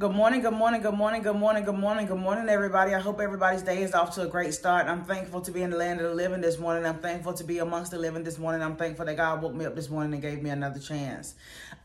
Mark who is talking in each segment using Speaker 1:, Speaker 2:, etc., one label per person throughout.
Speaker 1: Good morning, good morning, good morning, good morning, good morning, good morning, everybody. I hope everybody's day is off to a great start. I'm thankful to be in the land of the living this morning. I'm thankful to be amongst the living this morning. I'm thankful that God woke me up this morning and gave me another chance.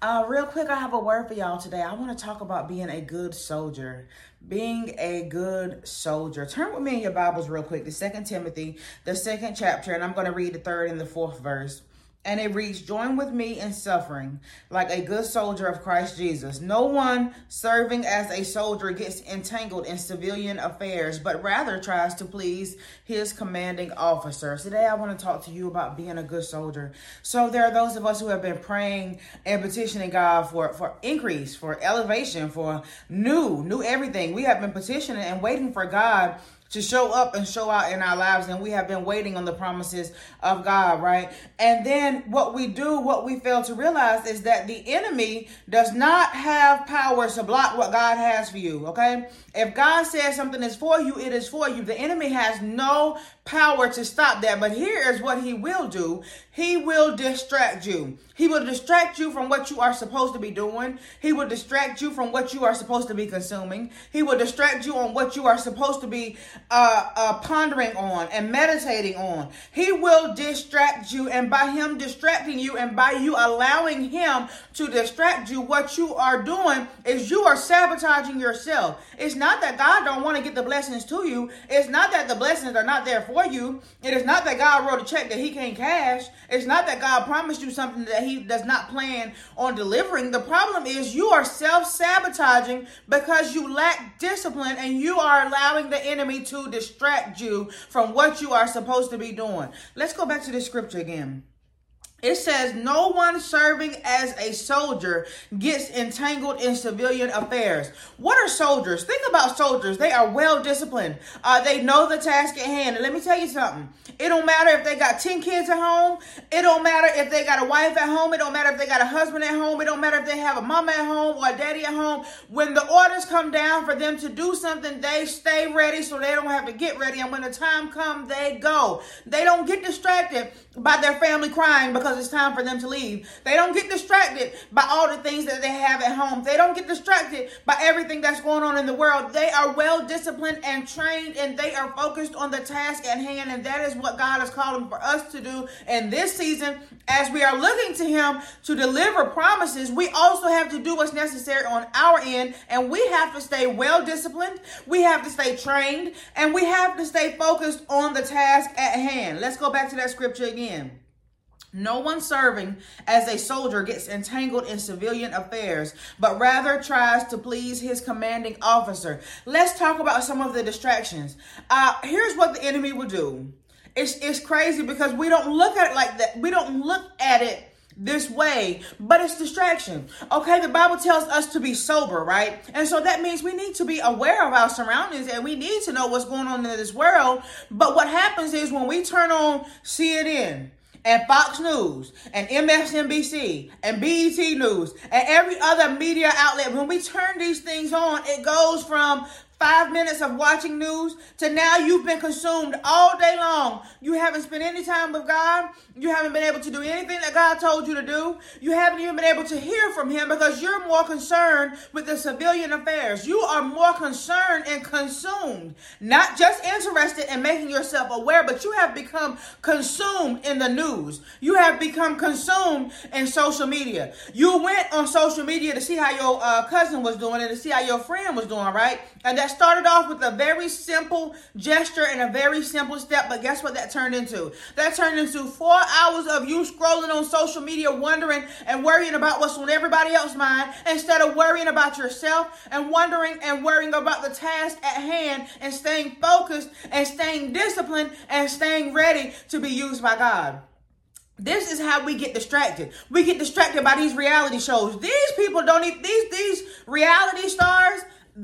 Speaker 1: Uh, real quick, I have a word for y'all today. I want to talk about being a good soldier. Being a good soldier. Turn with me in your Bibles real quick to Second Timothy, the second chapter, and I'm going to read the third and the fourth verse. And it reads, Join with me in suffering like a good soldier of Christ Jesus. No one serving as a soldier gets entangled in civilian affairs, but rather tries to please his commanding officer. Today, I want to talk to you about being a good soldier. So, there are those of us who have been praying and petitioning God for, for increase, for elevation, for new, new everything. We have been petitioning and waiting for God to show up and show out in our lives and we have been waiting on the promises of God, right? And then what we do, what we fail to realize is that the enemy does not have power to block what God has for you, okay? If God says something is for you, it is for you. The enemy has no power to stop that. But here is what he will do. He will distract you. He will distract you from what you are supposed to be doing. He will distract you from what you are supposed to be consuming. He will distract you on what you are supposed to be uh, uh, pondering on and meditating on. He will distract you, and by him distracting you, and by you allowing him to distract you, what you are doing is you are sabotaging yourself. It's not that God don't want to get the blessings to you. It's not that the blessings are not there for you. It is not that God wrote a check that He can't cash. It's not that God promised you something that He does not plan on delivering. The problem is you are self sabotaging because you lack discipline and you are allowing the enemy to distract you from what you are supposed to be doing. Let's go back to the scripture again. It says, No one serving as a soldier gets entangled in civilian affairs. What are soldiers? Think about soldiers. They are well disciplined. Uh, they know the task at hand. And let me tell you something. It don't matter if they got 10 kids at home. It don't matter if they got a wife at home. It don't matter if they got a husband at home. It don't matter if they have a mama at home or a daddy at home. When the orders come down for them to do something, they stay ready so they don't have to get ready. And when the time comes, they go. They don't get distracted by their family crying because because it's time for them to leave. They don't get distracted by all the things that they have at home. They don't get distracted by everything that's going on in the world. They are well disciplined and trained and they are focused on the task at hand. And that is what God is calling for us to do in this season. As we are looking to Him to deliver promises, we also have to do what's necessary on our end. And we have to stay well disciplined, we have to stay trained, and we have to stay focused on the task at hand. Let's go back to that scripture again. No one serving as a soldier gets entangled in civilian affairs, but rather tries to please his commanding officer. Let's talk about some of the distractions. Uh, here's what the enemy will do. It's, it's crazy because we don't look at it like that. We don't look at it this way, but it's distraction. Okay, the Bible tells us to be sober, right? And so that means we need to be aware of our surroundings and we need to know what's going on in this world. But what happens is when we turn on CNN, and Fox News and MSNBC and BET News and every other media outlet, when we turn these things on, it goes from five minutes of watching news to now you've been consumed all day long. You haven't spent any time with God. You haven't been able to do anything that God told you to do. You haven't even been able to hear from Him because you're more concerned with the civilian affairs. You are more concerned and consumed, not just interested in making yourself aware, but you have become consumed in the news. You have become consumed in social media. You went on social media to see how your uh, cousin was doing and to see how your friend was doing, right? And that started off with a very simple gesture and a very simple step, but guess what that turned into? That turned into four hours of you scrolling on social media, wondering and worrying about what's on everybody else's mind instead of worrying about yourself and wondering and worrying about the task at hand and staying focused and staying disciplined and staying ready to be used by God. This is how we get distracted. We get distracted by these reality shows. These people don't even these these reality stars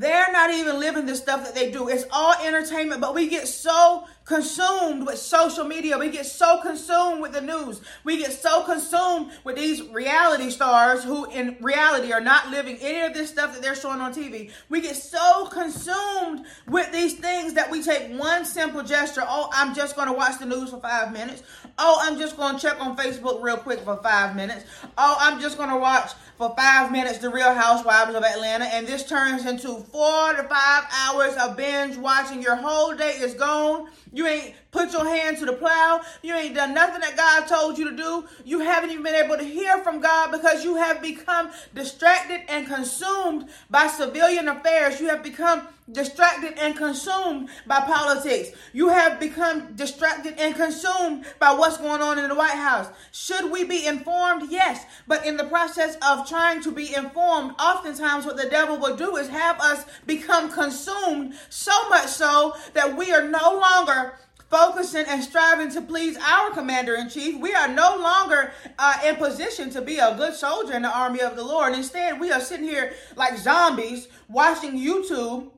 Speaker 1: they're not even living the stuff that they do. It's all entertainment, but we get so consumed with social media. We get so consumed with the news. We get so consumed with these reality stars who, in reality, are not living any of this stuff that they're showing on TV. We get so consumed with these things that we take one simple gesture. Oh, I'm just going to watch the news for five minutes. Oh, I'm just going to check on Facebook real quick for five minutes. Oh, I'm just going to watch for five minutes The Real Housewives of Atlanta. And this turns into four to five hours of binge watching. Your whole day is gone. You ain't put your hand to the plow. You ain't done nothing that God told you to do. You haven't even been able to hear from God because you have become distracted and consumed by civilian affairs. You have become distracted and consumed by politics. You have become distracted and consumed by what's going on in the White House. Should we be informed? Yes. But in the process of trying to be informed, oftentimes what the devil will do is have us become consumed so much so that we are no longer focusing and striving to please our commander in chief. We are no longer uh, in position to be a good soldier in the army of the Lord. Instead, we are sitting here like zombies watching YouTube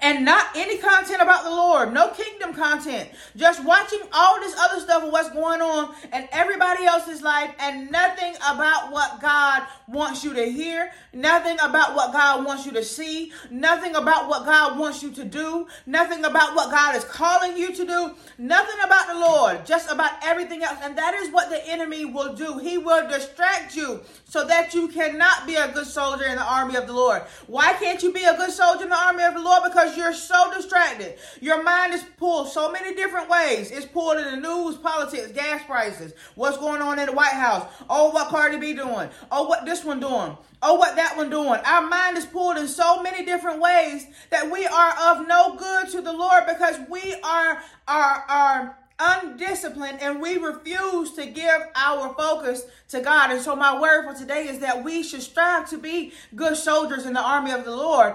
Speaker 1: and not any content about the Lord, no kingdom content, just watching all this other stuff of what's going on in everybody else's life, and nothing about what God wants you to hear, nothing about what God wants you to see, nothing about what God wants you to do, nothing about what God is calling you to do, nothing about the Lord, just about everything else. And that is what the enemy will do. He will distract you so that you cannot be a good soldier in the army of the Lord. Why can't you be a good soldier in the army of the Lord? Because you're so distracted. Your mind is pulled so many different ways. It's pulled in the news, politics, gas prices, what's going on in the White House. Oh, what Cardi B doing? Oh, what this one doing? Oh, what that one doing? Our mind is pulled in so many different ways that we are of no good to the Lord because we are are are undisciplined and we refuse to give our focus to God. And so my word for today is that we should strive to be good soldiers in the army of the Lord.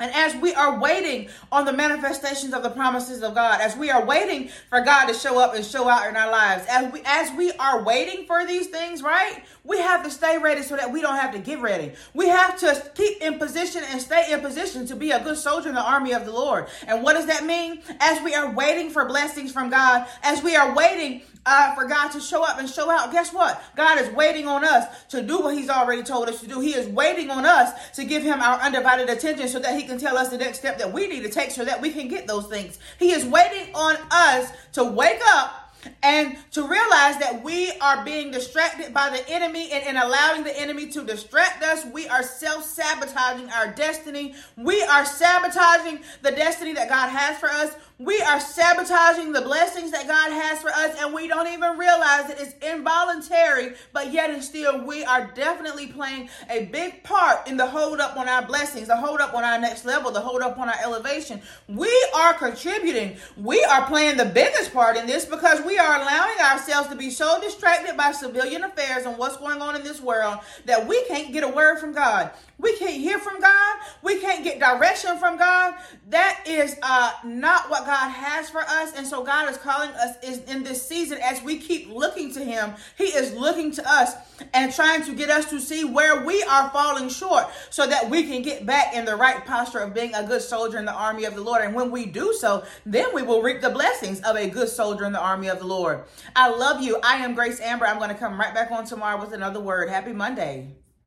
Speaker 1: And as we are waiting on the manifestations of the promises of God, as we are waiting for God to show up and show out in our lives, as we as we are waiting for these things, right? We have to stay ready so that we don't have to get ready. We have to keep in position and stay in position to be a good soldier in the army of the Lord. And what does that mean? As we are waiting for blessings from God, as we are waiting uh, for God to show up and show out, guess what? God is waiting on us to do what He's already told us to do. He is waiting on us to give Him our undivided attention so that He can tell us the next step that we need to take so that we can get those things. He is waiting on us to wake up and to realize that we are being distracted by the enemy and in allowing the enemy to distract us we are self-sabotaging our destiny we are sabotaging the destiny that god has for us we are sabotaging the blessings that God has for us, and we don't even realize that it's involuntary, but yet and still, we are definitely playing a big part in the hold up on our blessings, the hold up on our next level, the hold up on our elevation. We are contributing. We are playing the biggest part in this because we are allowing ourselves to be so distracted by civilian affairs and what's going on in this world that we can't get a word from God. We can't hear from God. We can't get direction from God. That is uh, not what God has for us. And so God is calling us is in this season as we keep looking to Him. He is looking to us and trying to get us to see where we are falling short so that we can get back in the right posture of being a good soldier in the army of the Lord. And when we do so, then we will reap the blessings of a good soldier in the army of the Lord. I love you. I am Grace Amber. I'm going to come right back on tomorrow with another word. Happy Monday.